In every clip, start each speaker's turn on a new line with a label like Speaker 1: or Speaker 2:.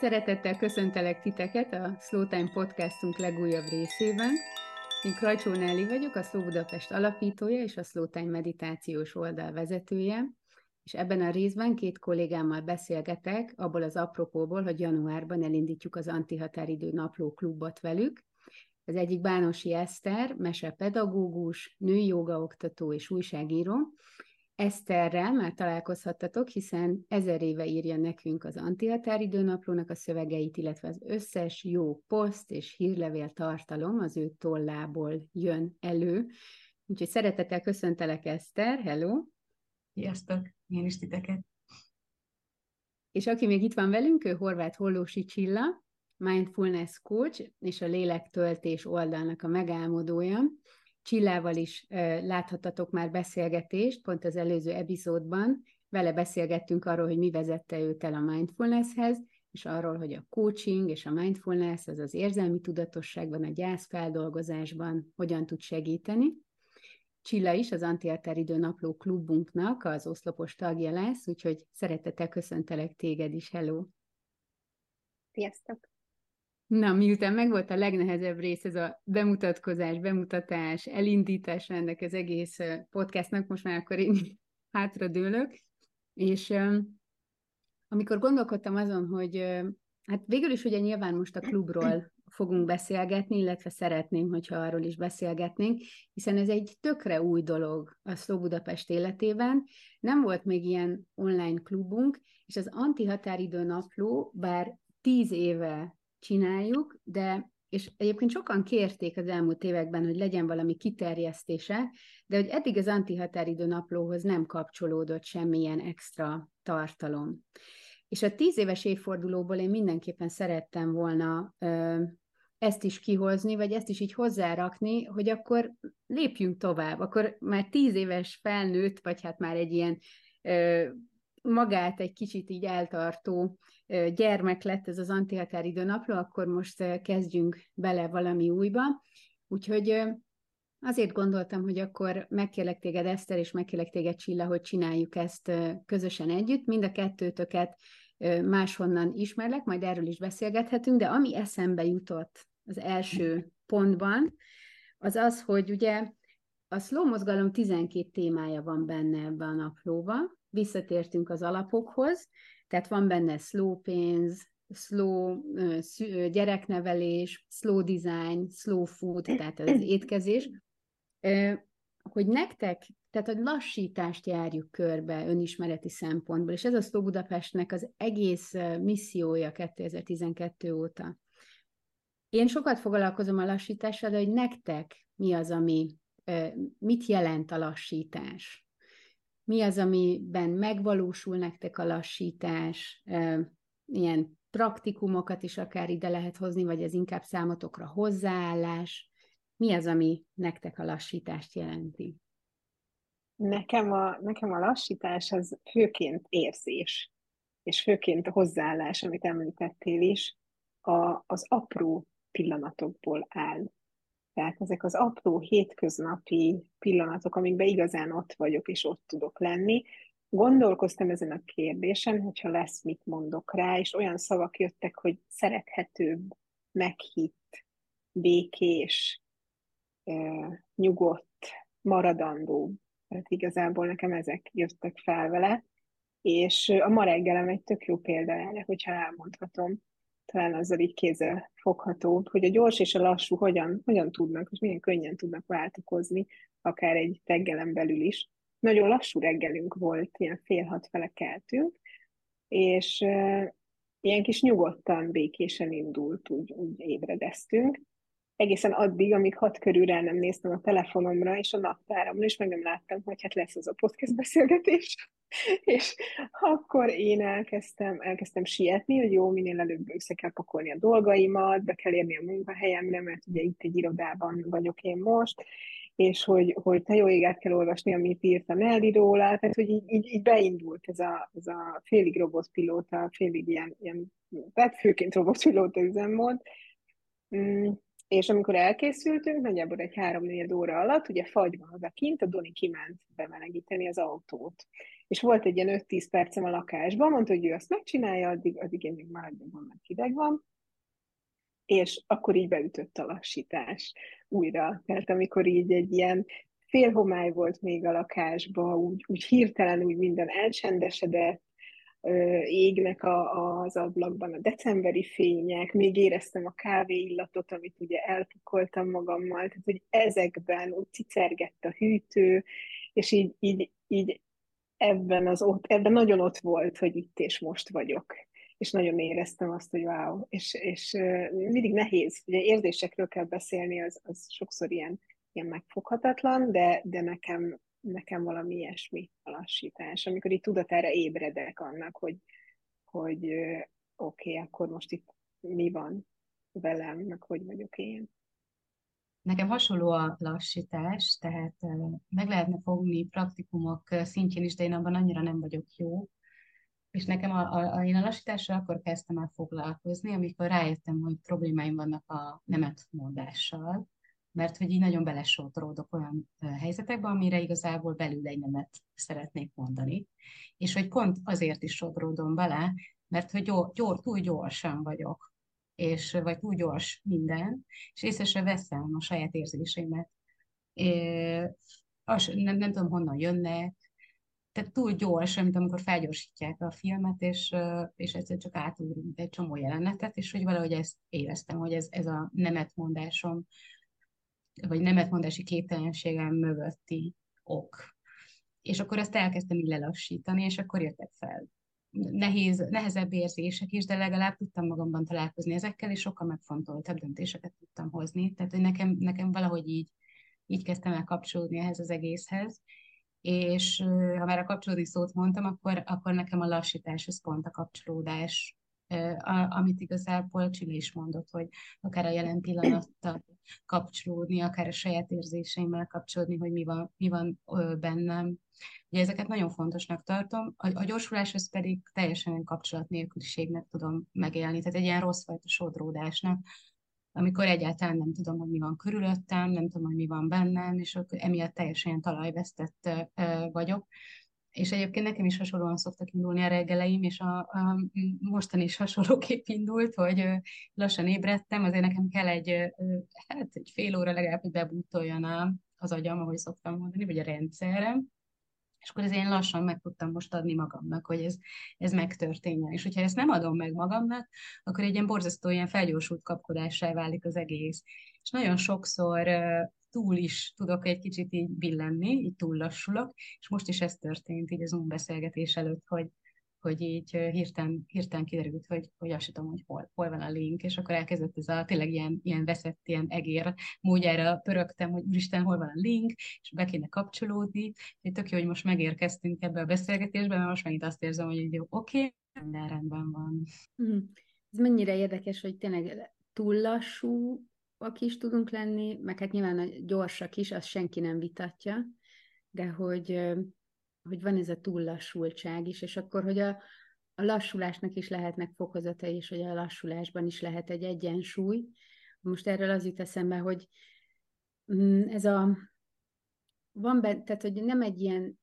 Speaker 1: Szeretettel köszöntelek titeket a Slow Time podcastunk legújabb részében. Én Krajcsó Nelly vagyok, a Slow Budapest alapítója és a Slow Time meditációs oldal vezetője, és ebben a részben két kollégámmal beszélgetek abból az apropóból, hogy januárban elindítjuk az Antihatáridő Napló klubot velük. Az egyik Bánosi Eszter, mesepedagógus, női jogaoktató és újságíró, Eszterrel már találkozhattatok, hiszen ezer éve írja nekünk az Antihatáridőnaplónak a szövegeit, illetve az összes jó poszt és hírlevél tartalom az ő tollából jön elő. Úgyhogy szeretettel köszöntelek, Eszter, hello!
Speaker 2: Sziasztok, én is titeket!
Speaker 1: És aki még itt van velünk, ő Horváth Hollósi Csilla, Mindfulness Coach és a Lélektöltés oldalnak a megálmodója. Csillával is láthattatok már beszélgetést, pont az előző epizódban. Vele beszélgettünk arról, hogy mi vezette őt el a mindfulnesshez, és arról, hogy a coaching és a mindfulness, az az érzelmi tudatosságban, a gyászfeldolgozásban hogyan tud segíteni. Csilla is az Antiateridő Napló klubunknak az oszlopos tagja lesz, úgyhogy szeretettel köszöntelek téged is, hello!
Speaker 3: Sziasztok!
Speaker 1: Na, miután megvolt a legnehezebb rész, ez a bemutatkozás, bemutatás, elindítás ennek az egész podcastnak, most már akkor én hátradőlök, és amikor gondolkodtam azon, hogy hát végül is ugye nyilván most a klubról fogunk beszélgetni, illetve szeretném, hogyha arról is beszélgetnénk, hiszen ez egy tökre új dolog a Szló Budapest életében. Nem volt még ilyen online klubunk, és az Antihatáridő Napló, bár tíz éve csináljuk, de és egyébként sokan kérték az elmúlt években, hogy legyen valami kiterjesztése, de hogy eddig az antihatáridő naplóhoz nem kapcsolódott semmilyen extra tartalom. És a tíz éves évfordulóból én mindenképpen szerettem volna ö, ezt is kihozni, vagy ezt is így hozzárakni, hogy akkor lépjünk tovább. Akkor már tíz éves felnőtt, vagy hát már egy ilyen ö, magát egy kicsit így eltartó gyermek lett ez az antihatáridő napló, akkor most kezdjünk bele valami újba. Úgyhogy azért gondoltam, hogy akkor megkérlek téged, Eszter, és megkérlek téged, Csilla, hogy csináljuk ezt közösen együtt. Mind a kettőtöket máshonnan ismerlek, majd erről is beszélgethetünk, de ami eszembe jutott az első pontban, az az, hogy ugye a slow mozgalom 12 témája van benne ebben a naplóba, visszatértünk az alapokhoz, tehát van benne slow pénz, slow gyereknevelés, slow design, slow food, tehát az étkezés, hogy nektek, tehát a lassítást járjuk körbe önismereti szempontból, és ez a Slow Budapestnek az egész missziója 2012 óta. Én sokat foglalkozom a lassítással, de hogy nektek mi az, ami, mit jelent a lassítás? Mi az, amiben megvalósul nektek a lassítás, ilyen praktikumokat is akár ide lehet hozni, vagy ez inkább számotokra hozzáállás. Mi az, ami nektek a lassítást jelenti?
Speaker 3: Nekem a, nekem a lassítás az főként érzés, és főként a hozzáállás, amit említettél is, a, az apró pillanatokból áll. Tehát ezek az apró hétköznapi pillanatok, amikben igazán ott vagyok, és ott tudok lenni. Gondolkoztam ezen a kérdésen, hogyha lesz, mit mondok rá, és olyan szavak jöttek, hogy szerethetőbb, meghitt, békés, nyugodt, maradandó. Tehát igazából nekem ezek jöttek fel vele, és a ma reggelem egy tök jó példa erre, hogyha elmondhatom talán azzal így kézzel fogható, hogy a gyors és a lassú hogyan, hogyan tudnak, és milyen könnyen tudnak váltakozni, akár egy reggelen belül is. Nagyon lassú reggelünk volt, ilyen fél hat fele keltünk, és ilyen kis nyugodtan, békésen indult, úgy, úgy ébredeztünk, egészen addig, amíg hat körül rá nem néztem a telefonomra és a naptáramra, és meg nem láttam, hogy hát lesz az a podcast beszélgetés. és akkor én elkezdtem, elkezdtem sietni, hogy jó, minél előbb össze kell pakolni a dolgaimat, be kell érni a munkahelyemre, mert ugye itt egy irodában vagyok én most, és hogy, hogy te jó égát kell olvasni, amit írtam el róla, tehát hogy így, így, így beindult ez a, ez a félig robotpilóta, félig ilyen, ilyen tehát főként robotpilóta üzemmód, mm, és amikor elkészültünk, nagyjából egy három-négy óra alatt, ugye fagy van kint, a Doni kiment bemelegíteni az autót. És volt egy ilyen 5-10 percem a lakásban, mondta, hogy ő azt megcsinálja, addig, addig én még maradjam, mert hideg van. És akkor így beütött a lassítás újra. Tehát amikor így egy ilyen félhomály volt még a lakásban, úgy, úgy hirtelen úgy minden elcsendesedett, égnek a, az ablakban a decemberi fények, még éreztem a kávé illatot, amit ugye elpukoltam magammal, tehát hogy ezekben úgy cicergett a hűtő, és így, így, így ebben, az ott, ebben nagyon ott volt, hogy itt és most vagyok. És nagyon éreztem azt, hogy wow, és, és mindig nehéz, ugye érzésekről kell beszélni, az, az sokszor ilyen, ilyen megfoghatatlan, de, de nekem nekem valami ilyesmi a lassítás, amikor így tudatára ébredek annak, hogy, hogy oké, okay, akkor most itt mi van velem, meg hogy vagyok én.
Speaker 2: Nekem hasonló a lassítás, tehát meg lehetne fogni praktikumok szintjén is, de én abban annyira nem vagyok jó. És nekem a, a, a, én a lassítással akkor kezdtem el foglalkozni, amikor rájöttem, hogy problémáim vannak a nemetmondással, mert hogy így nagyon belesótoródok olyan helyzetekbe, amire igazából belül egy nemet szeretnék mondani. És hogy pont azért is sodródom bele, mert hogy gyor, túl gyorsan vagyok, és vagy túl gyors minden, és észre se veszem a saját érzéseimet. É, az, nem, nem tudom, honnan jönnek, tehát túl gyors, mint amikor felgyorsítják a filmet, és, és egyszer csak átúrunk egy csomó jelenetet, és hogy valahogy ezt éreztem, hogy ez, ez a nemetmondásom vagy nemetmondási képtelenségem mögötti ok. És akkor ezt elkezdtem így lelassítani, és akkor jöttek fel nehéz, nehezebb érzések is, de legalább tudtam magamban találkozni ezekkel, és sokkal megfontoltabb döntéseket tudtam hozni. Tehát, hogy nekem, nekem valahogy így, így kezdtem el kapcsolódni ehhez az egészhez, és ha már a kapcsolódni szót mondtam, akkor, akkor nekem a lassítás, ez pont a kapcsolódás amit igazából Csili is mondott, hogy akár a jelen pillanattal kapcsolódni, akár a saját érzéseimmel kapcsolódni, hogy mi van, mi van bennem. Ugye ezeket nagyon fontosnak tartom. A, a gyorsulás pedig teljesen kapcsolat nélküliségnek tudom megélni, tehát egy ilyen rossz fajta sodródásnak, amikor egyáltalán nem tudom, hogy mi van körülöttem, nem tudom, hogy mi van bennem, és akkor emiatt teljesen talajvesztett vagyok és egyébként nekem is hasonlóan szoktak indulni a reggeleim, és a, a mostan is hasonlóképp indult, hogy lassan ébredtem, azért nekem kell egy, hát egy fél óra legalább, hogy bebútoljon az agyam, ahogy szoktam mondani, vagy a rendszerem, és akkor ez én lassan meg tudtam most adni magamnak, hogy ez, ez megtörténjen. És hogyha ezt nem adom meg magamnak, akkor egy ilyen borzasztó, ilyen felgyorsult kapkodássá válik az egész. És nagyon sokszor túl is tudok egy kicsit így billenni, így túl lassulok, és most is ez történt így az beszélgetés előtt, hogy, hogy így hirtelen, hirtelen kiderült, hogy, hogy azt tudom, hogy hol, hol van a link, és akkor elkezdett ez a tényleg ilyen, ilyen veszett, ilyen egér módjára pörögtem, hogy úristen, hol van a link, és be kéne kapcsolódni, és tök jó, hogy most megérkeztünk ebbe a beszélgetésbe, mert most megint azt érzem, hogy jó, oké, okay, minden rendben van.
Speaker 1: Mm. Ez mennyire érdekes, hogy tényleg túl lassú is tudunk lenni, meg hát nyilván a gyorsak is, azt senki nem vitatja, de hogy, hogy van ez a túllassultság is, és akkor, hogy a, a lassulásnak is lehetnek fokozatai, és hogy a lassulásban is lehet egy egyensúly. Most erről az jut eszembe, hogy mm, ez a van be, tehát hogy nem egy ilyen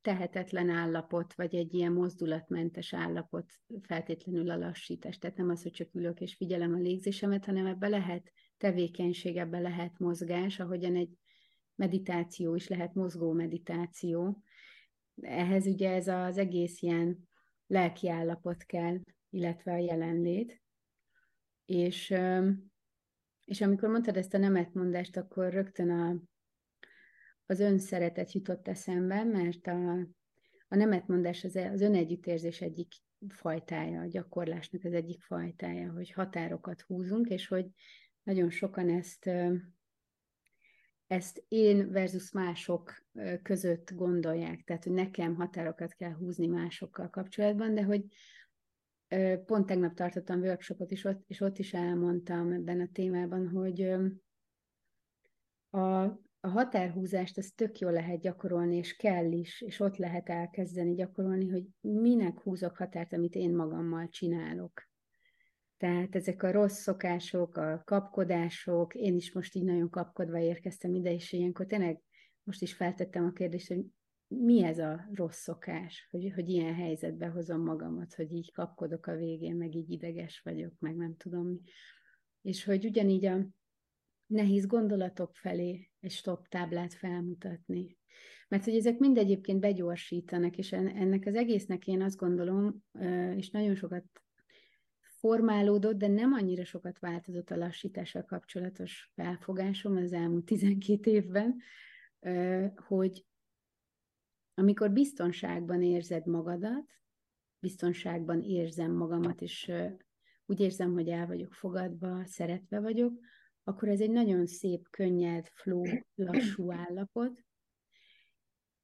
Speaker 1: tehetetlen állapot, vagy egy ilyen mozdulatmentes állapot feltétlenül a lassítás. Tehát nem az, hogy csak ülök és figyelem a légzésemet, hanem ebbe lehet tevékenység, ebbe lehet mozgás, ahogyan egy meditáció is lehet mozgó meditáció. Ehhez ugye ez az egész ilyen lelki állapot kell, illetve a jelenlét. És, és amikor mondtad ezt a nemetmondást, akkor rögtön a, az önszeretet jutott eszembe, mert a, a nemetmondás az, az önegyüttérzés egyik fajtája, a gyakorlásnak az egyik fajtája, hogy határokat húzunk, és hogy nagyon sokan ezt, ezt én versus mások között gondolják, tehát hogy nekem határokat kell húzni másokkal kapcsolatban, de hogy pont tegnap tartottam workshopot, és ott, és ott is elmondtam ebben a témában, hogy a, a határhúzást az tök jól lehet gyakorolni, és kell is, és ott lehet elkezdeni gyakorolni, hogy minek húzok határt, amit én magammal csinálok. Tehát ezek a rossz szokások, a kapkodások, én is most így nagyon kapkodva érkeztem ide, és ilyenkor tényleg most is feltettem a kérdést, hogy mi ez a rossz szokás, hogy, hogy ilyen helyzetbe hozom magamat, hogy így kapkodok a végén, meg így ideges vagyok, meg nem tudom mi. És hogy ugyanígy a nehéz gondolatok felé egy stop táblát felmutatni. Mert hogy ezek mind egyébként begyorsítanak, és ennek az egésznek én azt gondolom, és nagyon sokat formálódott, de nem annyira sokat változott a lassítással kapcsolatos felfogásom az elmúlt 12 évben, hogy amikor biztonságban érzed magadat, biztonságban érzem magamat, és úgy érzem, hogy el vagyok fogadva, szeretve vagyok, akkor ez egy nagyon szép, könnyed, flow, lassú állapot,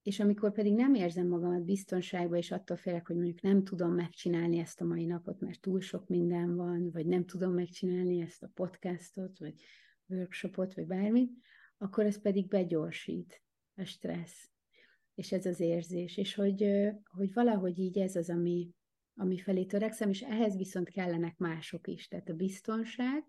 Speaker 1: és amikor pedig nem érzem magamat biztonságban, és attól félek, hogy mondjuk nem tudom megcsinálni ezt a mai napot, mert túl sok minden van, vagy nem tudom megcsinálni ezt a podcastot, vagy workshopot, vagy bármit, akkor ez pedig begyorsít a stressz, és ez az érzés, és hogy, hogy valahogy így ez az, ami, ami felé törekszem, és ehhez viszont kellenek mások is, tehát a biztonság,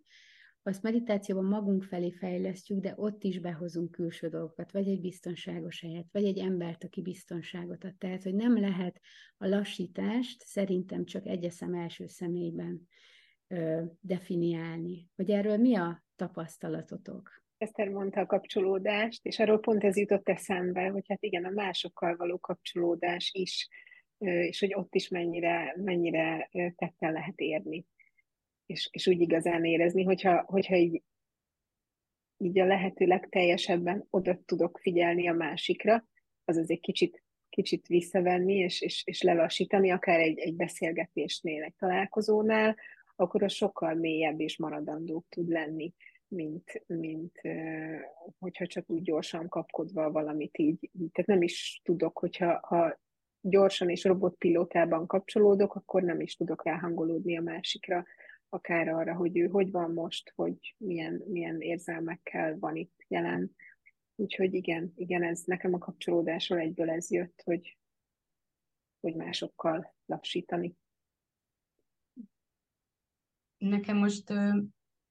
Speaker 1: azt meditációban magunk felé fejlesztjük, de ott is behozunk külső dolgokat, vagy egy biztonságos helyet, vagy egy embert, aki biztonságot ad. Tehát, hogy nem lehet a lassítást szerintem csak egyeszem első személyben ö, definiálni. Hogy erről mi a tapasztalatotok?
Speaker 3: Eszter mondta a kapcsolódást, és arról pont ez jutott eszembe, hogy hát igen, a másokkal való kapcsolódás is, és hogy ott is mennyire, mennyire tetten lehet érni és, és úgy igazán érezni, hogyha, hogyha így, így a lehető legteljesebben oda tudok figyelni a másikra, az egy kicsit, kicsit visszavenni, és, és, és lelassítani, akár egy, egy beszélgetésnél, egy találkozónál, akkor az sokkal mélyebb és maradandóbb tud lenni, mint, mint hogyha csak úgy gyorsan kapkodva valamit így. Tehát nem is tudok, hogyha ha gyorsan és robotpilótában kapcsolódok, akkor nem is tudok ráhangolódni a másikra, akár arra, hogy ő hogy van most, hogy milyen, milyen érzelmekkel van itt jelen. Úgyhogy igen, igen, ez nekem a kapcsolódásról egyből ez jött, hogy, hogy másokkal lassítani.
Speaker 2: Nekem most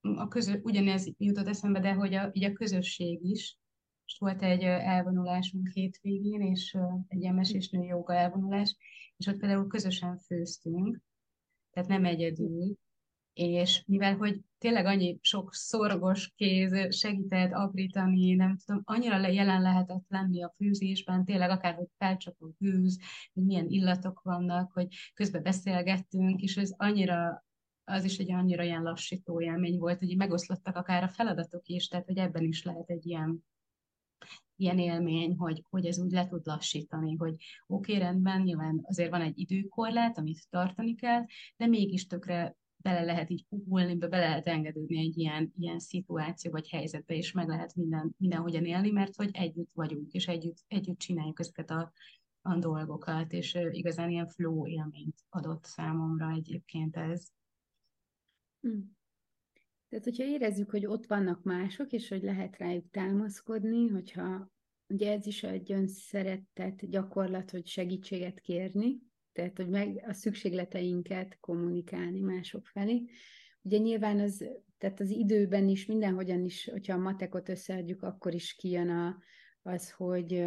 Speaker 2: a közö, ugyanez jutott eszembe, de hogy a, így a közösség is. Most volt egy elvonulásunk hétvégén, és egy ilyen mesésnő joga elvonulás, és ott például közösen főztünk, tehát nem egyedül, és mivel, hogy tényleg annyi sok szorgos kéz segített aprítani, nem tudom, annyira jelen lehetett lenni a fűzésben, tényleg akár, hogy felcsap a gőz, hogy milyen illatok vannak, hogy közben beszélgettünk, és ez annyira az is egy annyira ilyen lassító élmény volt, hogy megoszlottak akár a feladatok is, tehát hogy ebben is lehet egy ilyen ilyen élmény, hogy, hogy ez úgy le tud lassítani, hogy oké, okay, rendben, nyilván azért van egy időkorlát, amit tartani kell, de mégis tökre bele lehet így puhulni, be lehet engedődni egy ilyen, ilyen szituáció vagy helyzetbe, és meg lehet minden, mindenhogyan élni, mert hogy együtt vagyunk, és együtt, együtt csináljuk ezeket a, a dolgokat, és igazán ilyen flow élményt adott számomra egyébként ez.
Speaker 1: Hm. Tehát, hogyha érezzük, hogy ott vannak mások, és hogy lehet rájuk támaszkodni, hogyha ugye ez is egy önszerettet gyakorlat, hogy segítséget kérni, tehát hogy meg a szükségleteinket kommunikálni mások felé. Ugye nyilván az, tehát az időben is, mindenhogyan is, hogyha a matekot összeadjuk, akkor is kijön a, az, hogy,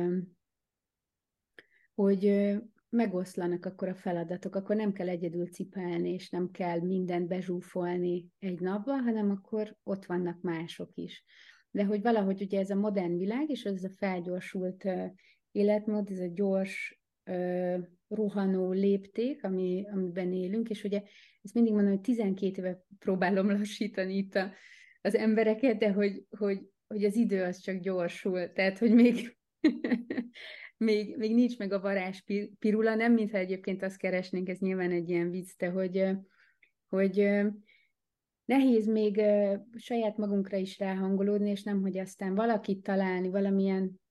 Speaker 1: hogy megoszlanak akkor a feladatok, akkor nem kell egyedül cipelni, és nem kell mindent bezsúfolni egy napban, hanem akkor ott vannak mások is. De hogy valahogy ugye ez a modern világ, és ez a felgyorsult életmód, ez a gyors rohanó lépték, ami, amiben élünk, és ugye ezt mindig mondom, hogy 12 éve próbálom lassítani itt a, az embereket, de hogy, hogy, hogy az idő az csak gyorsul, tehát hogy még, még, még nincs meg a varázs pirula, nem mintha egyébként azt keresnénk, ez nyilván egy ilyen vicc, de hogy, hogy nehéz még saját magunkra is ráhangolódni, és nem, hogy aztán valakit találni, valamilyen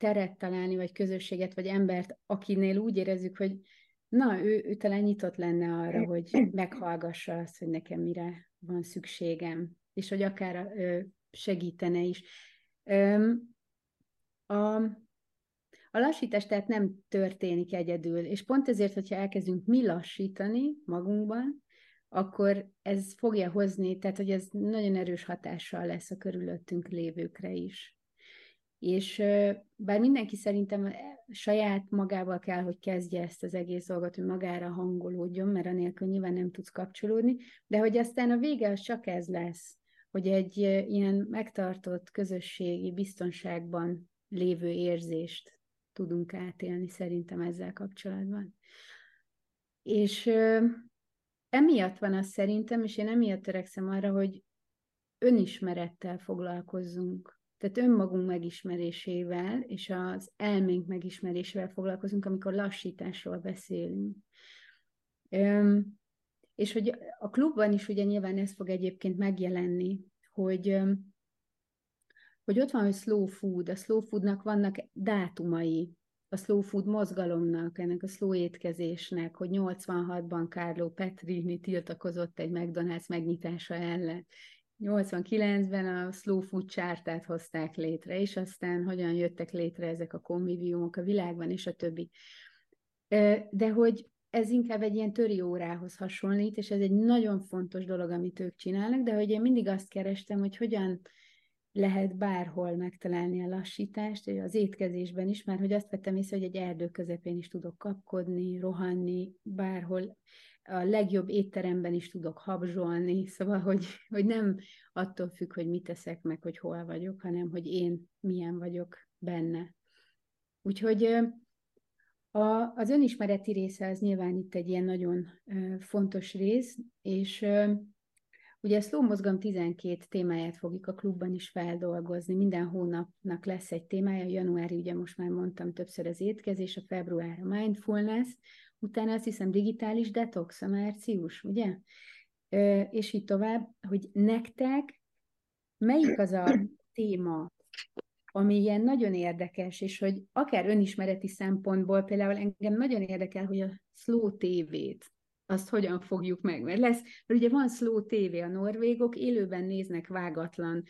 Speaker 1: teret találni, vagy közösséget, vagy embert, akinél úgy érezzük, hogy na, ő, ő talán nyitott lenne arra, hogy meghallgassa azt, hogy nekem mire van szükségem, és hogy akár ö, segítene is. Ö, a, a lassítás tehát nem történik egyedül, és pont ezért, hogyha elkezdünk mi lassítani magunkban, akkor ez fogja hozni, tehát hogy ez nagyon erős hatással lesz a körülöttünk lévőkre is. És bár mindenki szerintem saját magával kell, hogy kezdje ezt az egész dolgot, hogy magára hangolódjon, mert anélkül nyilván nem tudsz kapcsolódni, de hogy aztán a vége az csak ez lesz, hogy egy ilyen megtartott közösségi biztonságban lévő érzést tudunk átélni szerintem ezzel kapcsolatban. És emiatt van az szerintem, és én emiatt törekszem arra, hogy önismerettel foglalkozzunk. Tehát önmagunk megismerésével és az elménk megismerésével foglalkozunk, amikor lassításról beszélünk. Üm, és hogy a klubban is ugye nyilván ez fog egyébként megjelenni, hogy, hogy ott van, hogy slow food, a slow foodnak vannak dátumai, a slow food mozgalomnak, ennek a slow étkezésnek, hogy 86-ban Carlo Petrini tiltakozott egy McDonald's megnyitása ellen. 89-ben a slow food csártát hozták létre, és aztán hogyan jöttek létre ezek a konviviumok a világban, és a többi. De hogy ez inkább egy ilyen töri órához hasonlít, és ez egy nagyon fontos dolog, amit ők csinálnak, de hogy én mindig azt kerestem, hogy hogyan lehet bárhol megtalálni a lassítást, az étkezésben is, mert hogy azt vettem észre, hogy egy erdő közepén is tudok kapkodni, rohanni, bárhol a legjobb étteremben is tudok habzsolni, szóval, hogy, hogy nem attól függ, hogy mit teszek meg, hogy hol vagyok, hanem hogy én milyen vagyok benne. Úgyhogy a, az önismereti része az nyilván itt egy ilyen nagyon fontos rész, és Ugye a Slow Mozgam 12 témáját fogjuk a klubban is feldolgozni. Minden hónapnak lesz egy témája. Januári, ugye most már mondtam többször az étkezés, a február a mindfulness, utána azt hiszem digitális detox, a március, ugye? Ö, és így tovább, hogy nektek melyik az a téma, ami ilyen nagyon érdekes, és hogy akár önismereti szempontból például engem nagyon érdekel, hogy a slow TV-t azt hogyan fogjuk meg. Mert lesz, mert ugye van slow TV, a norvégok élőben néznek vágatlan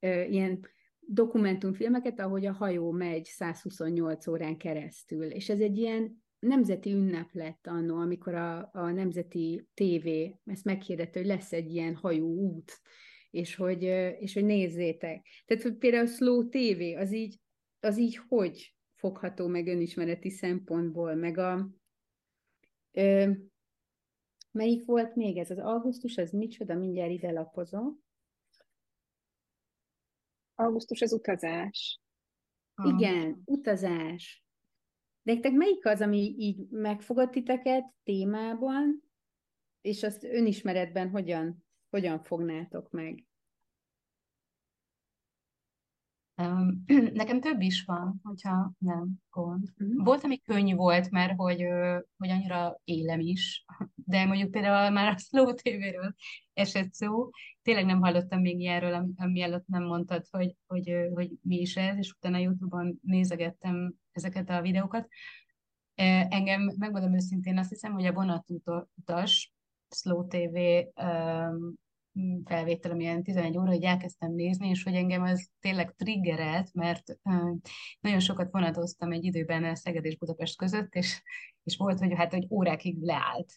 Speaker 1: ö, ilyen dokumentumfilmeket, ahogy a hajó megy 128 órán keresztül. És ez egy ilyen nemzeti ünnep lett annó, amikor a, a nemzeti TV ezt meghirdette, hogy lesz egy ilyen hajó út, és hogy, és hogy nézzétek. Tehát, hogy például Slow TV, az így, az így hogy fogható meg önismereti szempontból, meg a ö, Melyik volt még ez? Az augusztus, ez micsoda? Mindjárt ide lapozom.
Speaker 3: Augusztus az utazás.
Speaker 1: Igen, utazás. Nektek melyik az, ami így megfogott titeket témában, és azt önismeretben hogyan, hogyan fognátok meg?
Speaker 2: Nekem több is van, hogyha nem gond. Mm. Volt, ami könnyű volt, mert hogy, hogy annyira élem is, de mondjuk például már a Slow TV-ről esett szó, tényleg nem hallottam még ilyenről, mielőtt nem mondtad, hogy, hogy, hogy mi is ez, és utána YouTube-on nézegettem ezeket a videókat. Engem, megmondom őszintén, azt hiszem, hogy a vonatutas Slow TV felvétel, amilyen 11 óra, hogy elkezdtem nézni, és hogy engem ez tényleg triggerelt, mert nagyon sokat vonatoztam egy időben Szeged és Budapest között, és, és volt, hogy hát hogy órákig leállt.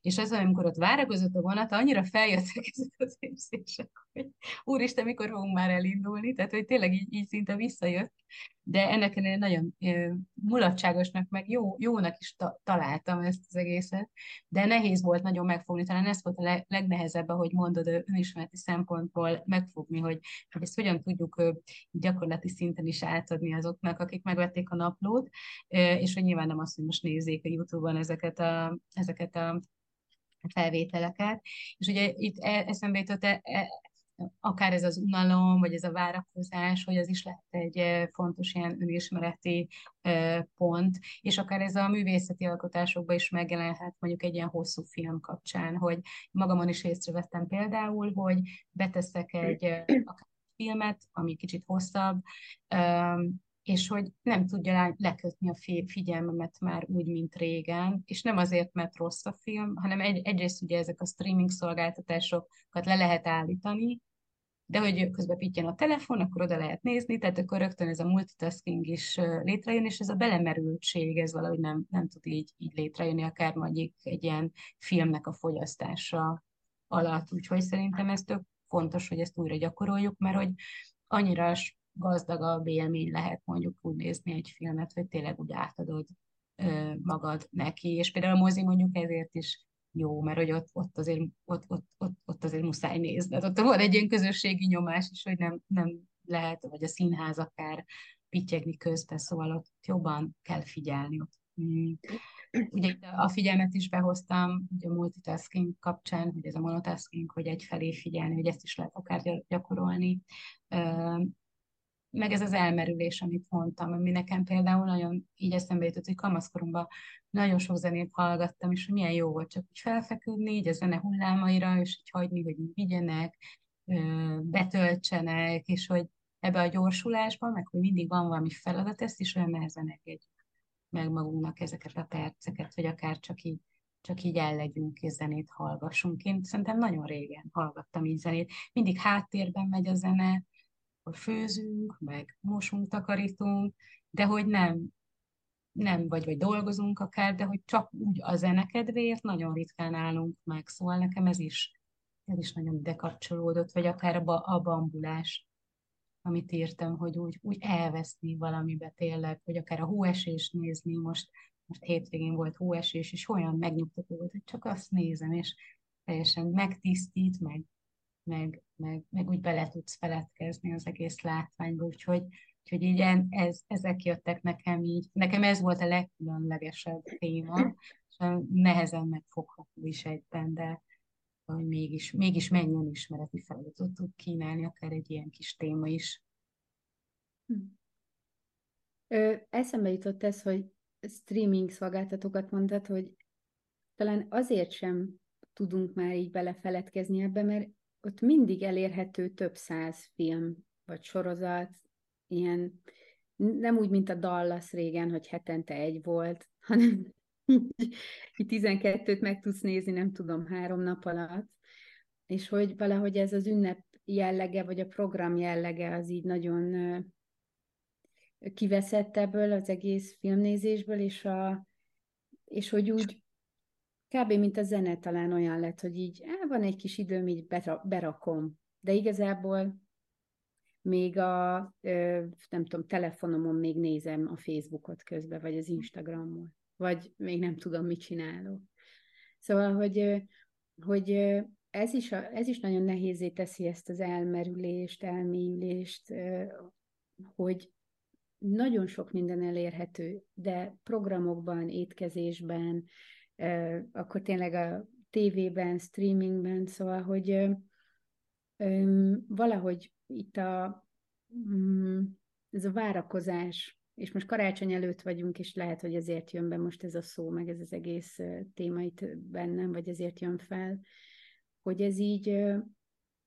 Speaker 2: És az, amikor ott várakozott a vonat, annyira feljöttek ezek az érzések, hogy úristen, mikor fogunk már elindulni, tehát hogy tényleg így, így szinte visszajött, de ennek ellenére nagyon mulatságosnak, meg jó, jónak is ta, találtam ezt az egészet, de nehéz volt nagyon megfogni, talán ez volt a le, legnehezebb, ahogy mondod, önismereti szempontból megfogni, hogy, hogy ezt hogyan tudjuk gyakorlati szinten is átadni azoknak, akik megvették a naplót, és hogy nyilván nem azt, hogy most nézzék a YouTube-on ezeket a, ezeket a felvételeket. És ugye itt e, eszembe jutott e, e, akár ez az unalom, vagy ez a várakozás, hogy az is lehet egy fontos ilyen önismereti pont, és akár ez a művészeti alkotásokban is megjelenhet mondjuk egy ilyen hosszú film kapcsán, hogy magamon is észrevettem például, hogy beteszek egy akár filmet, ami kicsit hosszabb, és hogy nem tudja lekötni a figyelmemet már úgy, mint régen, és nem azért, mert rossz a film, hanem egy, egyrészt ugye ezek a streaming szolgáltatásokat le lehet állítani, de hogy közben pittyen a telefon, akkor oda lehet nézni, tehát akkor rögtön ez a multitasking is létrejön, és ez a belemerültség, ez valahogy nem, nem tud így, így létrejönni, akár mondjuk egy ilyen filmnek a fogyasztása alatt. Úgyhogy szerintem ez tök fontos, hogy ezt újra gyakoroljuk, mert hogy annyira gazdagabb élmény lehet mondjuk úgy nézni egy filmet, hogy tényleg úgy átadod magad neki, és például a mozi mondjuk ezért is jó, mert hogy ott, ott, azért, ott, ott, ott, ott azért muszáj nézni. Ott van egy ilyen közösségi nyomás is, hogy nem, nem lehet, vagy a színház akár pittyegni közben, szóval ott jobban kell figyelni. Ott. Mm. Ugye a figyelmet is behoztam, ugye a multitasking kapcsán, hogy ez a monotasking, hogy egyfelé figyelni, hogy ezt is lehet akár gyakorolni. Meg ez az elmerülés, amit mondtam, ami nekem például nagyon így eszembe jutott, hogy kamaszkoromban nagyon sok zenét hallgattam, és hogy milyen jó volt csak úgy felfeküdni, így a zene hullámaira, és így hagyni, hogy így vigyenek, betöltsenek, és hogy ebbe a gyorsulásban, meg hogy mindig van valami feladat, ezt is olyan nehezen engedjük meg magunknak ezeket a perceket, vagy akár csak így, csak így ellegyünk és zenét hallgassunk. Én szerintem nagyon régen hallgattam így zenét. Mindig háttérben megy a zene, hogy főzünk, meg mosunk, takarítunk, de hogy nem, nem, vagy, vagy dolgozunk akár, de hogy csak úgy a zene kedvéért nagyon ritkán állunk meg. Szóval nekem ez is, ez is nagyon ide kapcsolódott, vagy akár a, a bambulás amit írtam, hogy úgy, úgy elveszni valamibe tényleg, hogy akár a hóesés nézni, most, most hétvégén volt hóesés, és olyan megnyugtató volt, hogy csak azt nézem, és teljesen megtisztít, meg, meg, meg, meg úgy bele tudsz feledkezni az egész látványba, úgyhogy, úgyhogy így ez, ezek jöttek nekem így, nekem ez volt a legkülönlegesebb téma, és nehezen megfogható is egyben, de, hogy mégis, mégis mennyi önismereti feladatot tud kínálni, akár egy ilyen kis téma is. Hm.
Speaker 1: Ö, eszembe jutott ez, hogy streaming szolgáltatókat mondtad, hogy talán azért sem tudunk már így belefeledkezni ebbe, mert ott mindig elérhető több száz film vagy sorozat, ilyen nem úgy, mint a Dallas régen, hogy hetente egy volt, hanem 12-t meg tudsz nézni, nem tudom, három nap alatt, és hogy valahogy ez az ünnep jellege, vagy a program jellege az így nagyon kiveszett ebből az egész filmnézésből, és, a, és hogy úgy kb. mint a zene talán olyan lett, hogy így á, van egy kis időm, így berakom. De igazából még a, nem tudom, telefonomon még nézem a Facebookot közben, vagy az Instagramon vagy még nem tudom, mit csinálok. Szóval, hogy, hogy ez is, a, ez is nagyon nehézé teszi ezt az elmerülést, elmélyülést, hogy nagyon sok minden elérhető, de programokban, étkezésben, akkor tényleg a tévében, streamingben, szóval, hogy valahogy itt a, mm, ez a várakozás és most karácsony előtt vagyunk, és lehet, hogy ezért jön be most ez a szó, meg ez az egész téma itt bennem, vagy ezért jön fel, hogy ez így,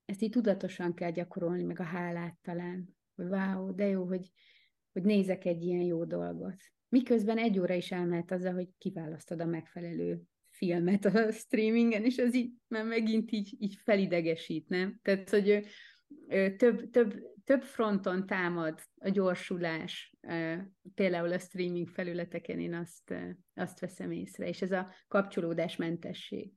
Speaker 1: ezt így tudatosan kell gyakorolni, meg a hálát talán, hogy wow, de jó, hogy, hogy nézek egy ilyen jó dolgot. Miközben egy óra is elmehet azzal, hogy kiválasztod a megfelelő filmet a streamingen, és az így már megint így, így felidegesít, nem? Tehát, hogy több, több, több fronton támad a gyorsulás, például a streaming felületeken én azt, azt veszem észre, és ez a kapcsolódásmentesség.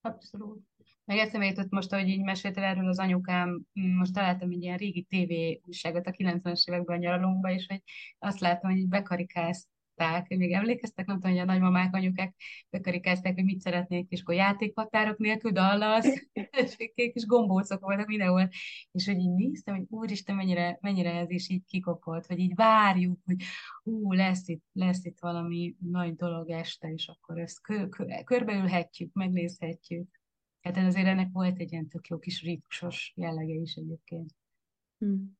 Speaker 2: Abszolút. Meg eszembe jutott most, ahogy így meséltél erről az anyukám, most találtam egy ilyen régi TV újságot a 90-es években a nyaralunkban, és hogy azt látom, hogy így bekarikázt akarták, még emlékeztek, nem tudom, hogy a nagymamák, anyukák bekarikázták, hogy mit szeretnék, és akkor játékhatárok nélkül Dallas, és kék kis gombócok voltak mindenhol, és hogy így néztem, hogy úristen, mennyire, mennyire ez is így kikopolt, hogy így várjuk, hogy ú, lesz itt, lesz itt valami nagy dolog este, és akkor ezt kö, kö, körbeülhetjük, megnézhetjük. Hát azért ennek volt egy ilyen tök jó kis ritmusos jellege is egyébként.
Speaker 3: Hmm.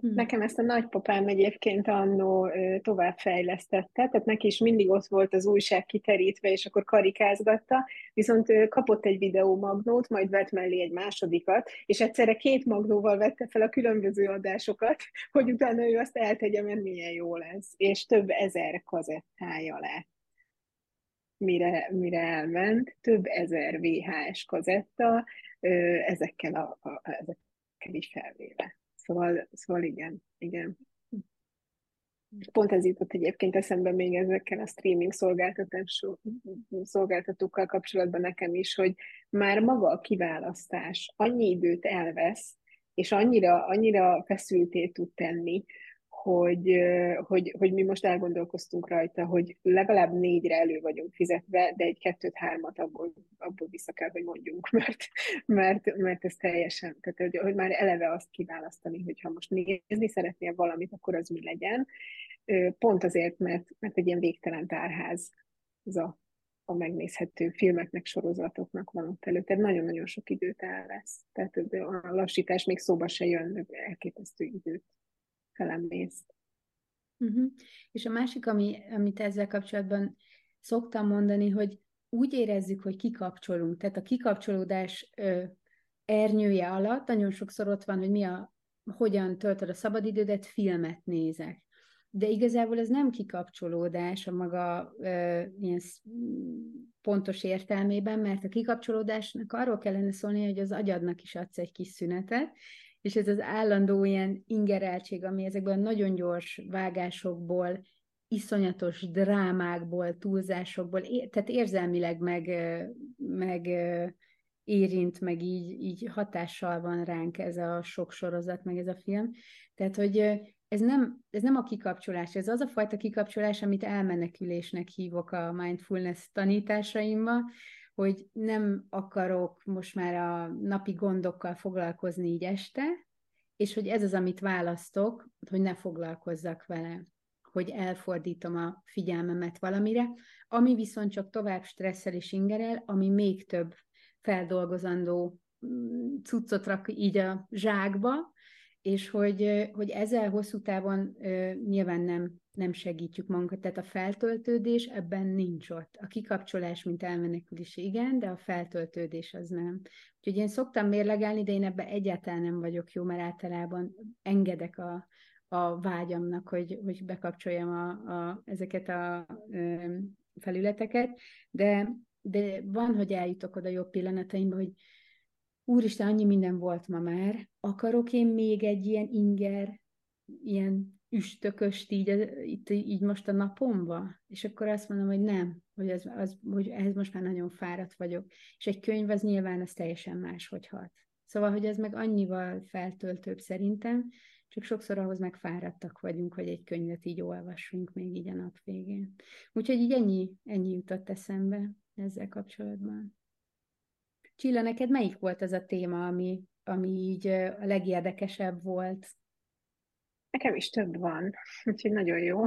Speaker 3: Hm. Nekem ezt a nagypapám egyébként annó továbbfejlesztette, tehát neki is mindig ott volt az újság kiterítve, és akkor karikázgatta, viszont kapott egy videómagnót, majd vett mellé egy másodikat, és egyszerre két magnóval vette fel a különböző adásokat, hogy utána ő azt eltegye, mert milyen jó lesz, és több ezer kazettája lett mire, mire elment, több ezer VHS kazetta, ezekkel, a, a, ezekkel is felvéve. Szóval, szóval igen, igen. Pont ez jutott egyébként eszembe még ezekkel a streaming szolgáltatókkal kapcsolatban nekem is, hogy már maga a kiválasztás annyi időt elvesz, és annyira, annyira feszülté tud tenni, hogy, hogy, hogy mi most elgondolkoztunk rajta, hogy legalább négyre elő vagyunk fizetve, de egy kettőt-hármat abból, abból vissza kell, hogy mondjunk, mert, mert, mert ez teljesen, tehát hogy, hogy már eleve azt kiválasztani, hogy ha most nézni szeretnél valamit, akkor az mi legyen. Pont azért, mert, mert egy ilyen végtelen tárház ez a, a megnézhető filmeknek, sorozatoknak van ott előtt. Tehát nagyon-nagyon sok időt elvesz. Tehát a lassítás még szóba se jön, elképesztő időt felemészt.
Speaker 1: Uh-huh. És a másik, ami, amit ezzel kapcsolatban szoktam mondani, hogy úgy érezzük, hogy kikapcsolunk. Tehát a kikapcsolódás ö, ernyője alatt nagyon sokszor ott van, hogy mi a, hogyan töltöd a szabadidődet, filmet nézek. De igazából ez nem kikapcsolódás a maga ö, ilyen pontos értelmében, mert a kikapcsolódásnak arról kellene szólni, hogy az agyadnak is adsz egy kis szünetet, és ez az állandó ilyen ingereltség, ami ezekben a nagyon gyors vágásokból, iszonyatos drámákból, túlzásokból, tehát érzelmileg meg, meg érint, meg így, így hatással van ránk ez a sok sorozat, meg ez a film. Tehát, hogy ez nem, ez nem a kikapcsolás, ez az a fajta kikapcsolás, amit elmenekülésnek hívok a mindfulness tanításaimba, hogy nem akarok most már a napi gondokkal foglalkozni így este, és hogy ez az, amit választok, hogy ne foglalkozzak vele, hogy elfordítom a figyelmemet valamire, ami viszont csak tovább stresszel és ingerel, ami még több feldolgozandó mm, cuccot rak így a zsákba, és hogy, hogy ezzel hosszú távon nyilván nem nem segítjük magunkat, tehát a feltöltődés ebben nincs ott. A kikapcsolás, mint elmenekülés, igen, de a feltöltődés az nem. Úgyhogy én szoktam mérlegelni, de én ebben egyáltalán nem vagyok jó, mert általában engedek a, a vágyamnak, hogy, hogy bekapcsoljam a, a, ezeket a ö, felületeket, de, de van, hogy eljutok oda jobb pillanataimba, hogy úristen, annyi minden volt ma már, akarok én még egy ilyen inger, ilyen üstököst így, itt, így most a napomba, és akkor azt mondom, hogy nem, hogy, ez, az, hogy ehhez most már nagyon fáradt vagyok. És egy könyv az nyilván az teljesen máshogy hat. Szóval, hogy ez meg annyival feltöltőbb szerintem, csak sokszor ahhoz meg fáradtak vagyunk, hogy egy könyvet így olvassunk még így a nap végén. Úgyhogy így ennyi, ennyi jutott eszembe ezzel kapcsolatban. Csilla, neked melyik volt az a téma, ami, ami így a legérdekesebb volt
Speaker 3: Nekem is több van, úgyhogy nagyon jó.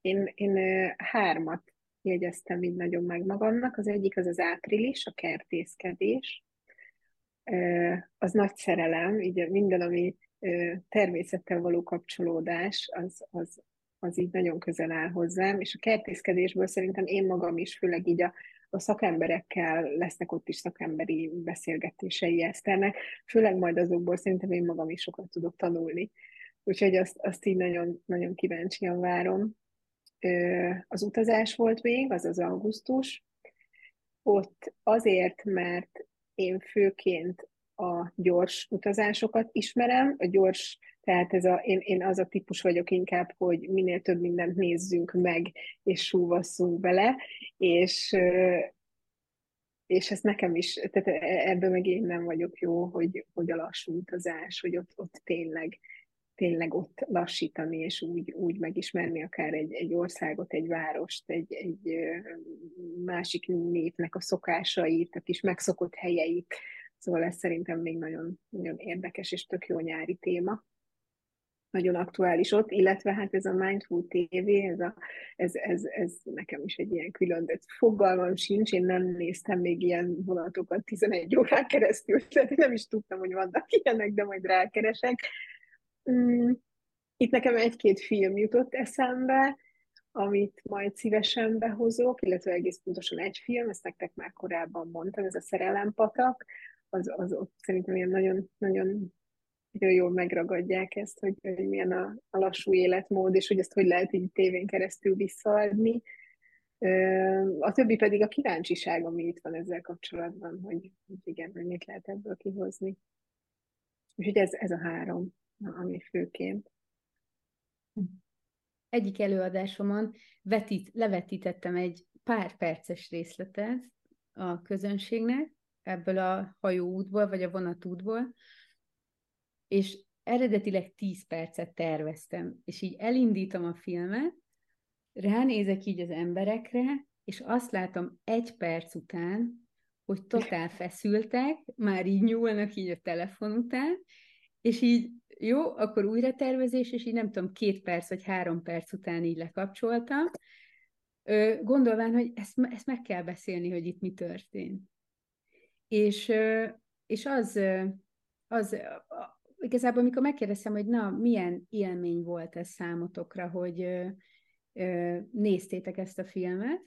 Speaker 3: Én, én hármat jegyeztem így nagyon meg magamnak. Az egyik az az április, a kertészkedés. Az nagy szerelem, így minden, ami természettel való kapcsolódás, az, az, az így nagyon közel áll hozzám, és a kertészkedésből szerintem én magam is, főleg így a, a szakemberekkel lesznek ott is szakemberi beszélgetései Eszternek, főleg majd azokból szerintem én magam is sokat tudok tanulni. Úgyhogy azt, azt így nagyon, nagyon kíváncsian várom. Az utazás volt még, az az augusztus. Ott azért, mert én főként a gyors utazásokat ismerem, a gyors, tehát ez a, én, én az a típus vagyok inkább, hogy minél több mindent nézzünk meg, és súvasszunk bele, és, és ez nekem is, tehát e, ebben meg én nem vagyok jó, hogy, hogy a lassú utazás, hogy ott, ott tényleg tényleg ott lassítani, és úgy, úgy megismerni akár egy, egy országot, egy várost, egy, egy másik népnek a szokásait, a kis megszokott helyeit. Szóval ez szerintem még nagyon, nagyon érdekes és tök jó nyári téma. Nagyon aktuális ott, illetve hát ez a Mindful TV, ez, a, ez, ez, ez nekem is egy ilyen külön, de fogalmam sincs, én nem néztem még ilyen vonatokat 11 órán keresztül, tehát nem is tudtam, hogy vannak ilyenek, de majd rákeresek Mm, itt nekem egy-két film jutott eszembe, amit majd szívesen behozok, illetve egész pontosan egy film, ezt nektek már korábban mondtam, ez a Szerelempatak, az, az ott szerintem ilyen nagyon, nagyon, nagyon jól megragadják ezt, hogy, hogy milyen a, a lassú életmód, és hogy ezt hogy lehet így tévén keresztül visszaadni. A többi pedig a kíváncsiság, ami itt van ezzel kapcsolatban, hogy, hogy igen, hogy mit lehet ebből kihozni. Úgyhogy ez, ez a három ami főként.
Speaker 1: Egyik előadásomon vetít, levetítettem egy pár perces részletet a közönségnek ebből a hajóútból, vagy a vonatútból, és eredetileg 10 percet terveztem, és így elindítom a filmet, ránézek így az emberekre, és azt látom egy perc után, hogy totál feszültek, már így nyúlnak így a telefon után, és így jó, akkor újra tervezés, és így nem tudom, két perc vagy három perc után így lekapcsoltam, gondolván, hogy ezt, ezt meg kell beszélni, hogy itt mi történt. És, és az, az igazából, amikor megkérdeztem, hogy na, milyen élmény volt ez számotokra, hogy néztétek ezt a filmet,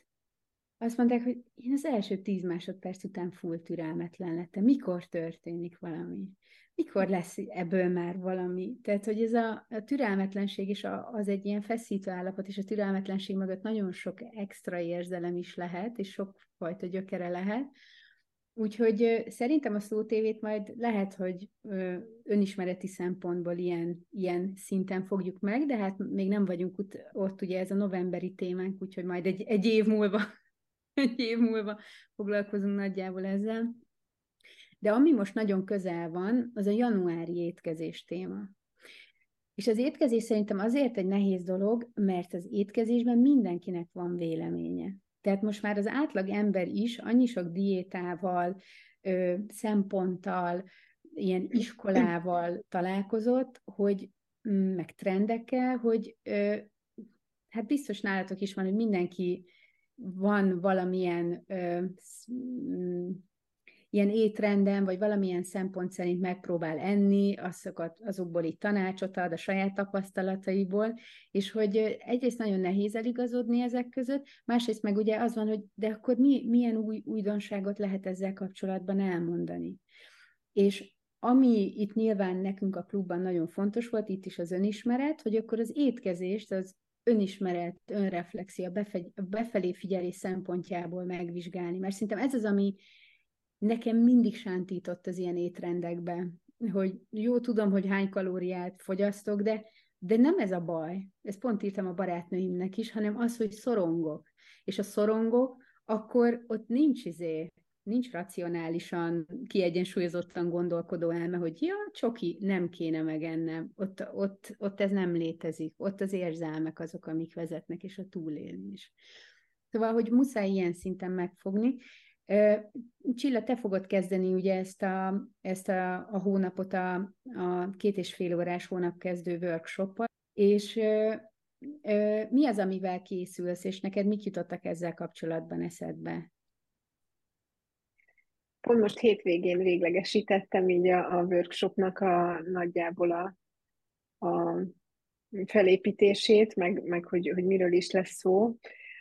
Speaker 1: azt mondták, hogy én az első tíz másodperc után full türelmetlen lettem. Mikor történik valami? Mikor lesz ebből már valami? Tehát, hogy ez a, a türelmetlenség is a, az egy ilyen feszítő állapot, és a türelmetlenség mögött nagyon sok extra érzelem is lehet, és sok fajta gyökere lehet. Úgyhogy szerintem a szótévét majd lehet, hogy önismereti szempontból ilyen, ilyen szinten fogjuk meg, de hát még nem vagyunk ott, ott ugye ez a novemberi témánk, úgyhogy majd egy, egy év múlva egy év múlva foglalkozunk nagyjából ezzel. De ami most nagyon közel van, az a januári étkezés téma. És az étkezés szerintem azért egy nehéz dolog, mert az étkezésben mindenkinek van véleménye. Tehát most már az átlag ember is annyi sok diétával, ö, szemponttal, ilyen iskolával találkozott, hogy mm, meg trendekkel, hogy ö, hát biztos nálatok is van, hogy mindenki van valamilyen ö, mm, ilyen étrenden, vagy valamilyen szempont szerint megpróbál enni, azokat, azokból így tanácsot ad a saját tapasztalataiból, és hogy egyrészt nagyon nehéz eligazodni ezek között, másrészt meg ugye az van, hogy de akkor mi, milyen új újdonságot lehet ezzel kapcsolatban elmondani. És ami itt nyilván nekünk a klubban nagyon fontos volt, itt is az önismeret, hogy akkor az étkezést az önismeret, önreflexia, befelé figyelés szempontjából megvizsgálni. Mert szerintem ez az, ami nekem mindig sántított az ilyen étrendekbe, hogy jó, tudom, hogy hány kalóriát fogyasztok, de, de nem ez a baj. Ezt pont írtam a barátnőimnek is, hanem az, hogy szorongok. És a szorongok, akkor ott nincs izé, nincs racionálisan, kiegyensúlyozottan gondolkodó elme, hogy ja, csoki, nem kéne megennem. Ott, ott, ott ez nem létezik. Ott az érzelmek azok, amik vezetnek, és a túlélés. Szóval, hogy muszáj ilyen szinten megfogni. Csilla, te fogod kezdeni ugye ezt a, ezt a, a hónapot, a, a két és fél órás hónap kezdő workshoppal, és mi az, amivel készülsz, és neked mit jutottak ezzel kapcsolatban eszedbe?
Speaker 3: Pont most hétvégén véglegesítettem így a, a workshopnak a nagyjából a, a felépítését, meg, meg hogy, hogy miről is lesz szó.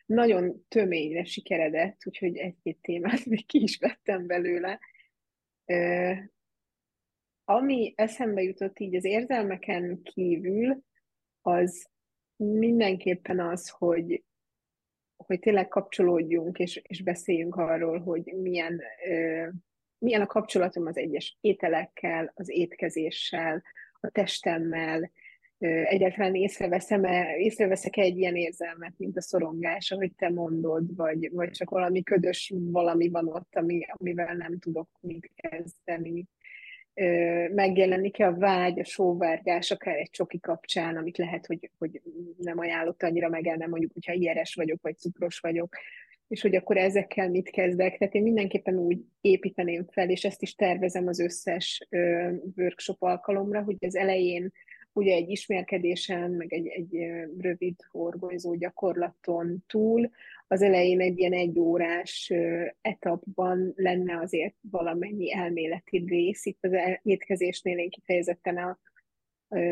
Speaker 3: Nagyon töményre sikeredett, úgyhogy egy-két témát még ki is vettem belőle. Ami eszembe jutott így az érzelmeken kívül, az mindenképpen az, hogy hogy tényleg kapcsolódjunk, és, és beszéljünk arról, hogy milyen, ö, milyen a kapcsolatom az egyes ételekkel, az étkezéssel, a testemmel, egyáltalán észreveszem-e, észreveszek-e egy ilyen érzelmet, mint a szorongás, ahogy te mondod, vagy, vagy csak valami ködös valami van ott, ami, amivel nem tudok mit kezdeni megjelenik-e a vágy, a sóvárgás, akár egy csoki kapcsán, amit lehet, hogy, hogy nem ajánlott annyira megennem, mondjuk, hogyha ilyeres vagyok, vagy cukros vagyok, és hogy akkor ezekkel mit kezdek. Tehát én mindenképpen úgy építeném fel, és ezt is tervezem az összes ö, workshop alkalomra, hogy az elején ugye egy ismerkedésen, meg egy, egy rövid horgonyzó gyakorlaton túl az elején egy ilyen egyórás etapban lenne azért valamennyi elméleti rész. Itt az étkezésnél én kifejezetten a,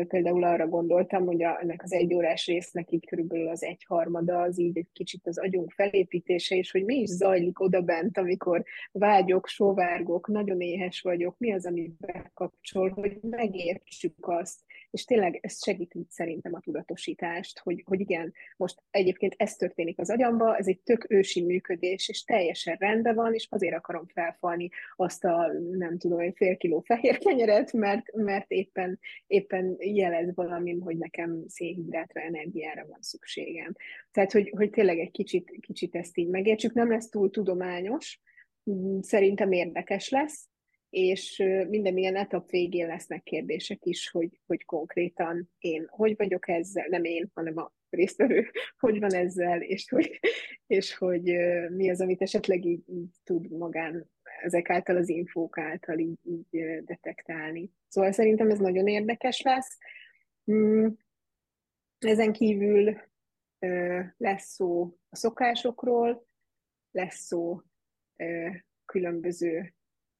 Speaker 3: például arra gondoltam, hogy a, ennek az egyórás résznek így körülbelül az egyharmada az így egy kicsit az agyunk felépítése, és hogy mi is zajlik oda bent, amikor vágyok, sovárgok, nagyon éhes vagyok, mi az, ami bekapcsol, hogy megértsük azt, és tényleg ez segíti szerintem a tudatosítást, hogy, hogy igen, most egyébként ez történik az agyamba, ez egy tök ősi működés, és teljesen rendben van, és azért akarom felfalni azt a, nem tudom, egy fél kiló fehér kenyeret, mert, mert éppen, éppen jelez valamin, hogy nekem szénhidrátra, energiára van szükségem. Tehát, hogy, hogy tényleg egy kicsit, kicsit ezt így megértsük, nem lesz túl tudományos, szerintem érdekes lesz, és minden ilyen etap végén lesznek kérdések is, hogy, hogy konkrétan én hogy vagyok ezzel, nem én, hanem a résztvevő, hogy van ezzel, és hogy, és hogy mi az, amit esetleg így, így tud magán ezek által az infók által így, így detektálni. Szóval szerintem ez nagyon érdekes lesz. Mm, ezen kívül lesz szó a szokásokról, lesz szó különböző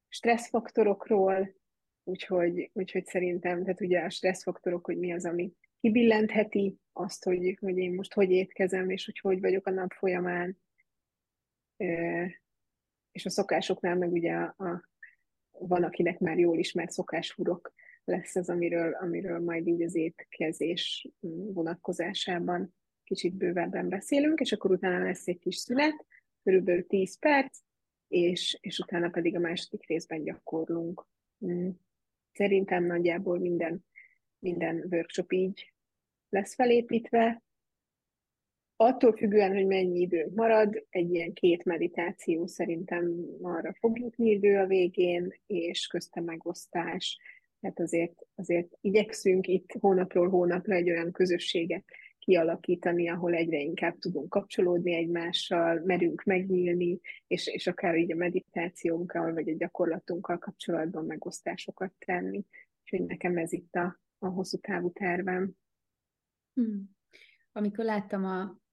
Speaker 3: stresszfaktorokról, úgyhogy, úgyhogy szerintem, tehát ugye a stresszfaktorok, hogy mi az, ami kibillentheti azt, hogy, hogy én most hogy étkezem, és hogy hogy vagyok a nap folyamán. És a szokásoknál meg ugye a, a, van, akinek már jól ismert szokáshurok lesz az, amiről, amiről majd így az étkezés vonatkozásában kicsit bővebben beszélünk, és akkor utána lesz egy kis szünet, körülbelül 10 perc, és, és utána pedig a második részben gyakorlunk. Mm. Szerintem nagyjából minden, minden workshop így lesz felépítve. Attól függően, hogy mennyi idő marad, egy ilyen két meditáció szerintem arra fog jutni idő a végén, és közte megosztás. Tehát azért, azért igyekszünk itt hónapról hónapra egy olyan közösséget kialakítani, ahol egyre inkább tudunk kapcsolódni egymással, merünk megnyílni, és, és akár így a meditációnkkal, vagy a gyakorlatunkkal kapcsolatban megosztásokat tenni. Úgyhogy nekem ez itt a, a hosszú távú tervem.
Speaker 1: Hmm. Amikor láttam a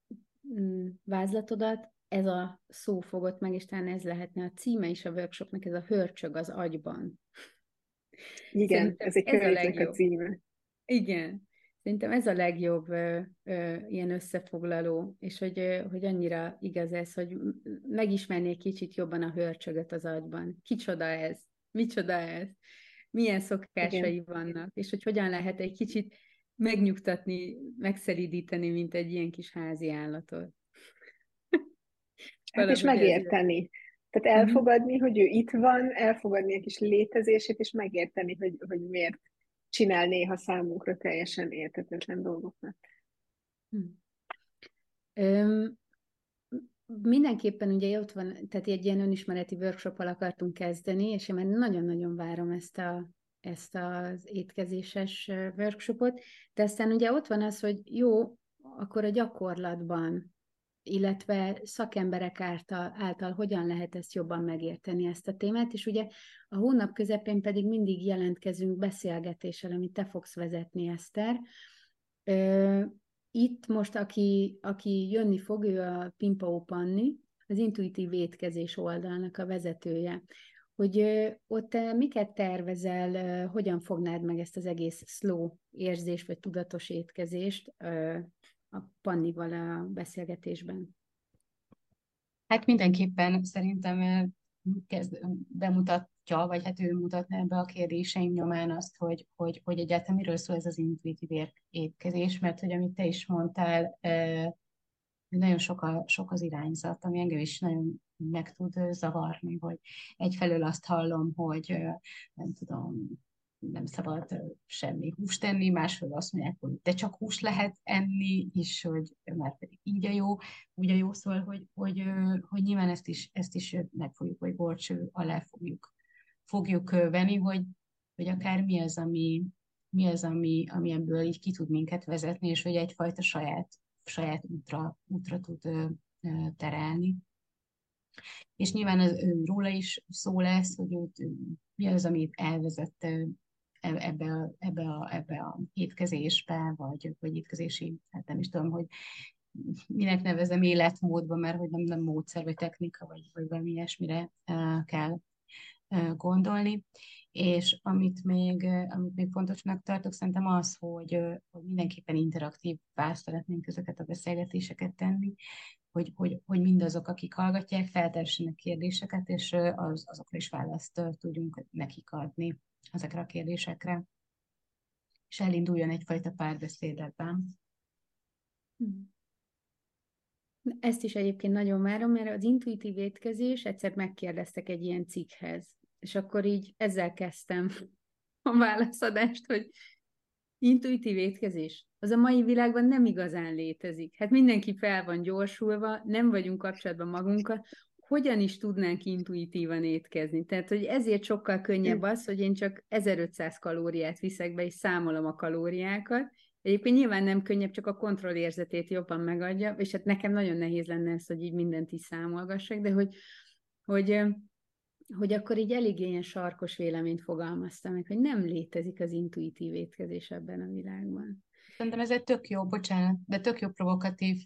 Speaker 1: vázlatodat, ez a szó fogott meg, és talán ez lehetne a címe is a workshopnak, ez a hörcsög az agyban.
Speaker 3: Igen, Szerintem ez egy ez a, a címe.
Speaker 1: Igen. Szerintem ez a legjobb ö, ö, ilyen összefoglaló, és hogy, ö, hogy annyira igaz ez, hogy megismerni egy kicsit jobban a hörcsögöt az agyban. Kicsoda ez? Micsoda ez? Milyen szokásai Igen. vannak? És hogy hogyan lehet egy kicsit megnyugtatni, megszeridíteni, mint egy ilyen kis házi állatot.
Speaker 3: Hát és megérteni. Tehát mhm. elfogadni, hogy ő itt van, elfogadni a kis létezését, és megérteni, hogy, hogy miért csinál néha számunkra teljesen értetetlen dolgokat.
Speaker 1: Öm, mindenképpen ugye ott van, tehát egy ilyen önismereti workshop akartunk kezdeni, és én már nagyon-nagyon várom ezt, a, ezt az étkezéses workshopot, de aztán ugye ott van az, hogy jó, akkor a gyakorlatban illetve szakemberek által, által hogyan lehet ezt jobban megérteni, ezt a témát, és ugye a hónap közepén pedig mindig jelentkezünk beszélgetéssel, amit te fogsz vezetni, Eszter. Itt most, aki, aki jönni fog, ő a Pimpao Panni, az intuitív étkezés oldalnak a vezetője. Hogy ott te miket tervezel, hogyan fognád meg ezt az egész slow érzés, vagy tudatos étkezést a Pannival a beszélgetésben?
Speaker 2: Hát mindenképpen szerintem kezd, bemutatja, vagy hát ő mutatna ebbe a kérdéseim nyomán azt, hogy, hogy, hogy egyáltalán miről szól ez az intuitív étkezés, mert hogy amit te is mondtál, nagyon sok, a, sok az irányzat, ami engem is nagyon meg tud zavarni, hogy egyfelől azt hallom, hogy nem tudom, nem szabad semmi húst enni, másról azt mondják, hogy de csak húst lehet enni, és hogy már pedig így a jó, úgy a jó szól, hogy, hogy, hogy nyilván ezt is, ezt is meg fogjuk, vagy borcső alá fogjuk, fogjuk venni, hogy, hogy akár mi az, ami, mi az, ami, ami ebből így ki tud minket vezetni, és hogy egyfajta saját, saját útra, útra tud terelni. És nyilván az, róla is szó lesz, hogy őt, mi az, amit elvezett ebbe a, ebbe a, ebbe a étkezésbe, vagy, vagy étkezési, hát nem is tudom, hogy minek nevezem életmódba, mert hogy nem, nem módszer, vagy technika, vagy, vagy valami ilyesmire kell gondolni. És amit még, amit még fontosnak tartok, szerintem az, hogy, hogy mindenképpen interaktív szeretnénk ezeket a beszélgetéseket tenni, hogy, hogy, hogy mindazok, akik hallgatják, feltessenek kérdéseket, és az, azokra is választ tudjunk nekik adni ezekre a kérdésekre, és elinduljon egyfajta párbeszéd ebben.
Speaker 1: Hmm. Ezt is egyébként nagyon várom, mert az intuitív étkezés egyszer megkérdeztek egy ilyen cikkhez, és akkor így ezzel kezdtem a válaszadást, hogy intuitív étkezés, az a mai világban nem igazán létezik. Hát mindenki fel van gyorsulva, nem vagyunk kapcsolatban magunkkal, hogyan is tudnánk intuitívan étkezni. Tehát, hogy ezért sokkal könnyebb az, hogy én csak 1500 kalóriát viszek be, és számolom a kalóriákat. Egyébként nyilván nem könnyebb, csak a kontrollérzetét jobban megadja, és hát nekem nagyon nehéz lenne ez, hogy így mindent is számolgassak, de hogy, hogy, hogy akkor így elég ilyen sarkos véleményt fogalmaztam meg, hogy nem létezik az intuitív étkezés ebben a világban.
Speaker 2: Szerintem ez egy tök jó, bocsánat, de tök jó provokatív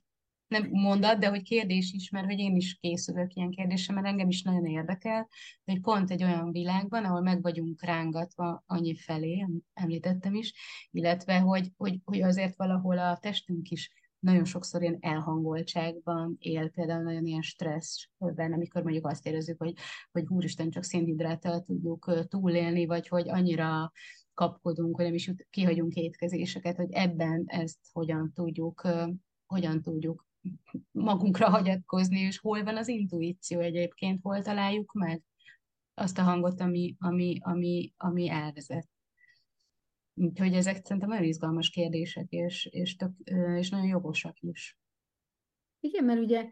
Speaker 2: nem mondat, de hogy kérdés is, mert hogy én is készülök ilyen kérdésre, mert engem is nagyon érdekel, hogy pont egy olyan világban, ahol meg vagyunk rángatva annyi felé, említettem is, illetve hogy, hogy, hogy azért valahol a testünk is nagyon sokszor ilyen elhangoltságban él, például nagyon ilyen stresszben, amikor mondjuk azt érezzük, hogy, hogy úristen, csak szénhidráttal tudjuk túlélni, vagy hogy annyira kapkodunk, hogy nem is kihagyunk étkezéseket, hogy ebben ezt hogyan tudjuk, hogyan tudjuk magunkra hagyatkozni, és hol van az intuíció egyébként, hol találjuk meg azt a hangot, ami, ami, ami, ami elvezet. Úgyhogy ezek szerintem nagyon izgalmas kérdések, és, és, tök, és nagyon jogosak is.
Speaker 1: Igen, mert ugye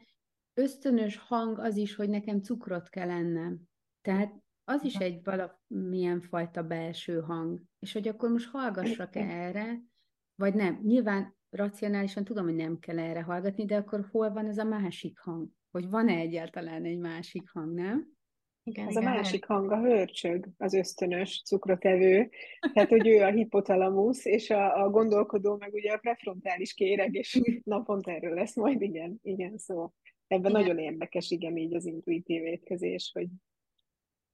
Speaker 1: ösztönös hang az is, hogy nekem cukrot kell ennem. Tehát az is egy valamilyen fajta belső hang. És hogy akkor most hallgassak erre, vagy nem. Nyilván racionálisan tudom, hogy nem kell erre hallgatni, de akkor hol van ez a másik hang? Hogy van-e egyáltalán egy másik hang, nem?
Speaker 3: Igen, az igen, a másik hang a hörcsög, az ösztönös cukrotevő, tehát hogy ő a hipotalamusz, és a, a gondolkodó meg ugye a prefrontális kéreg, és napont erről lesz majd, igen, igen, szó. Ebben igen. nagyon érdekes, igen, így az intuitív étkezés, hogy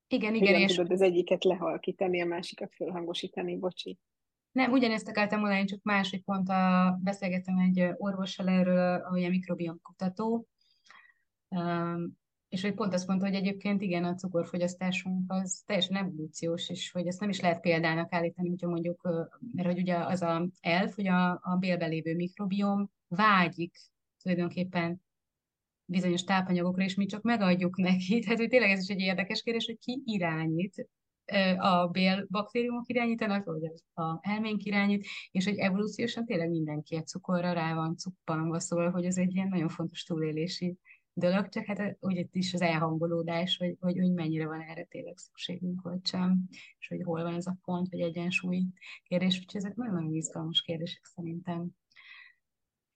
Speaker 2: igen, igen,
Speaker 3: és... tudod az egyiket lehalkítani, a másikat fölhangosítani, bocsi.
Speaker 2: Nem, ugyanezt akartam mondani, csak másik pont a, beszélgettem egy orvossal erről, a mikrobiom kutató, és hogy pont azt mondta, hogy egyébként igen, a cukorfogyasztásunk az teljesen evolúciós, és hogy ezt nem is lehet példának állítani, hogyha mondjuk, mert hogy ugye az a elf, hogy a, a bélben lévő mikrobiom vágyik tulajdonképpen bizonyos tápanyagokra, és mi csak megadjuk neki. Tehát, hogy tényleg ez is egy érdekes kérdés, hogy ki irányít a bélbaktériumok irányítanak, vagy az a elménk irányít, és hogy evolúciósan tényleg mindenki egy cukorra rá van cuppanva, szóval, hogy ez egy ilyen nagyon fontos túlélési dolog, csak hát úgy itt is az elhangolódás, hogy, hogy, hogy mennyire van erre tényleg szükségünk, vagy sem, és hogy hol van ez a pont, vagy egyensúly kérdés, úgyhogy ezek nagyon-nagyon izgalmas kérdések szerintem.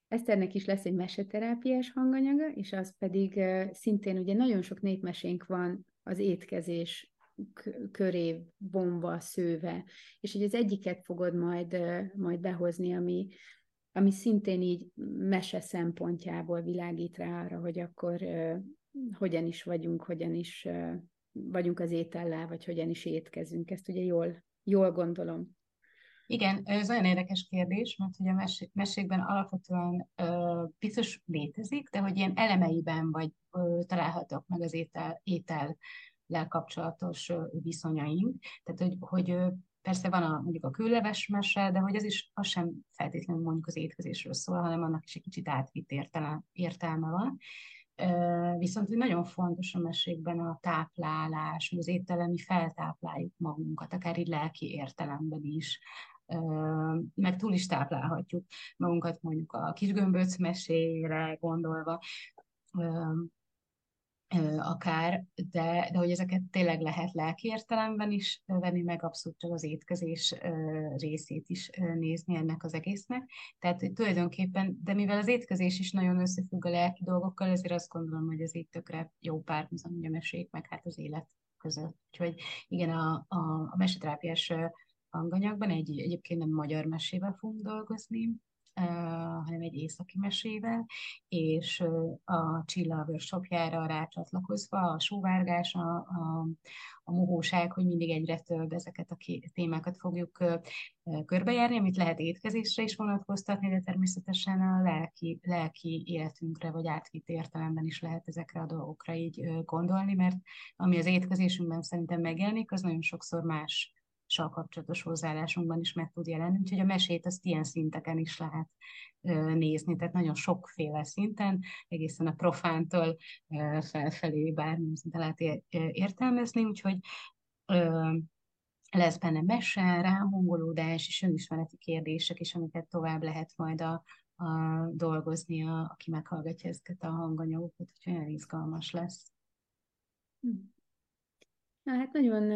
Speaker 1: Eszternek is lesz egy meseterápiás hanganyaga, és az pedig szintén ugye nagyon sok népmesénk van az étkezés köré vonva, szőve, és hogy az egyiket fogod majd, majd behozni, ami, ami szintén így mese szempontjából világít rá arra, hogy akkor hogyan is vagyunk, hogyan is vagyunk az étellel, vagy hogyan is étkezünk. Ezt ugye jól, jól gondolom.
Speaker 2: Igen, ez nagyon érdekes kérdés, mert ugye a mesék, mesékben alapvetően ö, biztos létezik, de hogy ilyen elemeiben vagy ö, találhatók meg az étel, étel kapcsolatos viszonyaink. Tehát, hogy, hogy persze van a, mondjuk a külleves mese, de hogy az is az sem feltétlenül mondjuk az étkezésről szól, hanem annak is egy kicsit átvitt értelme, értelme van. Viszont nagyon fontos a mesékben a táplálás, hogy az étteremi feltápláljuk magunkat, akár így lelki értelemben is, meg túl is táplálhatjuk magunkat mondjuk a kisgömböc mesére gondolva, akár, de, de hogy ezeket tényleg lehet lelki értelemben is venni, meg abszolút csak az étkezés részét is nézni ennek az egésznek. Tehát tulajdonképpen, de mivel az étkezés is nagyon összefügg a lelki dolgokkal, ezért azt gondolom, hogy ez így tökre jó párhuzam, hogy a mesék, meg hát az élet között. Úgyhogy igen, a, a, a mesetrápiás hanganyagban egy, egyébként nem magyar mesével fogunk dolgozni, hanem egy északi mesével, és a Csilla workshopjára rácsatlakozva a sóvárgás, a, a, a mohóság, hogy mindig egyre több ezeket a témákat fogjuk körbejárni, amit lehet étkezésre is vonatkoztatni, de természetesen a lelki, lelki életünkre, vagy átvitt értelemben is lehet ezekre a dolgokra így gondolni, mert ami az étkezésünkben szerintem megjelenik, az nagyon sokszor más kapcsolatos hozzáállásunkban is meg tud jelenni, úgyhogy a mesét azt ilyen szinteken is lehet nézni, tehát nagyon sokféle szinten, egészen a profántól felfelé bármi szinten lehet értelmezni, úgyhogy lesz benne mese, ráhangolódás és önismereti kérdések is, amiket tovább lehet majd a, a dolgozni, a, aki meghallgatja ezeket a hanganyagokat, úgyhogy olyan izgalmas lesz.
Speaker 1: Na hát nagyon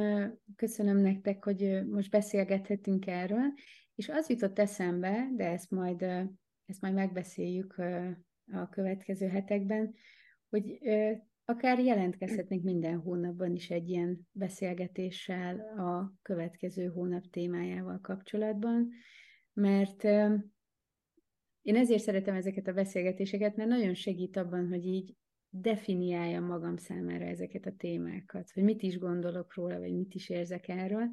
Speaker 1: köszönöm nektek, hogy most beszélgethetünk erről, és az jutott eszembe, de ezt majd, ezt majd megbeszéljük a következő hetekben, hogy akár jelentkezhetnénk minden hónapban is egy ilyen beszélgetéssel a következő hónap témájával kapcsolatban, mert én ezért szeretem ezeket a beszélgetéseket, mert nagyon segít abban, hogy így definiáljam magam számára ezeket a témákat, hogy mit is gondolok róla, vagy mit is érzek erről.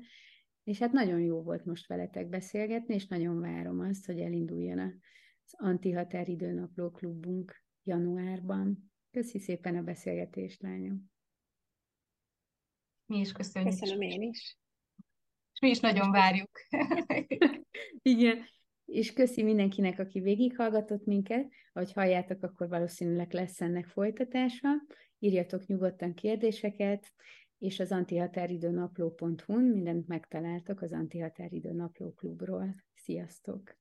Speaker 1: És hát nagyon jó volt most veletek beszélgetni, és nagyon várom azt, hogy elinduljon az Antihatáridőnapló klubunk januárban. Köszi szépen a beszélgetést, lányom.
Speaker 2: Mi is köszönjük.
Speaker 3: Köszönöm én is.
Speaker 2: És mi is nagyon várjuk.
Speaker 1: Igen. És köszi mindenkinek, aki végighallgatott minket. Ahogy halljátok, akkor valószínűleg lesz ennek folytatása. Írjatok nyugodtan kérdéseket, és az antihatáridőnapló.hu-n mindent megtaláltok az Antihatáridő Napló Klubról. Sziasztok!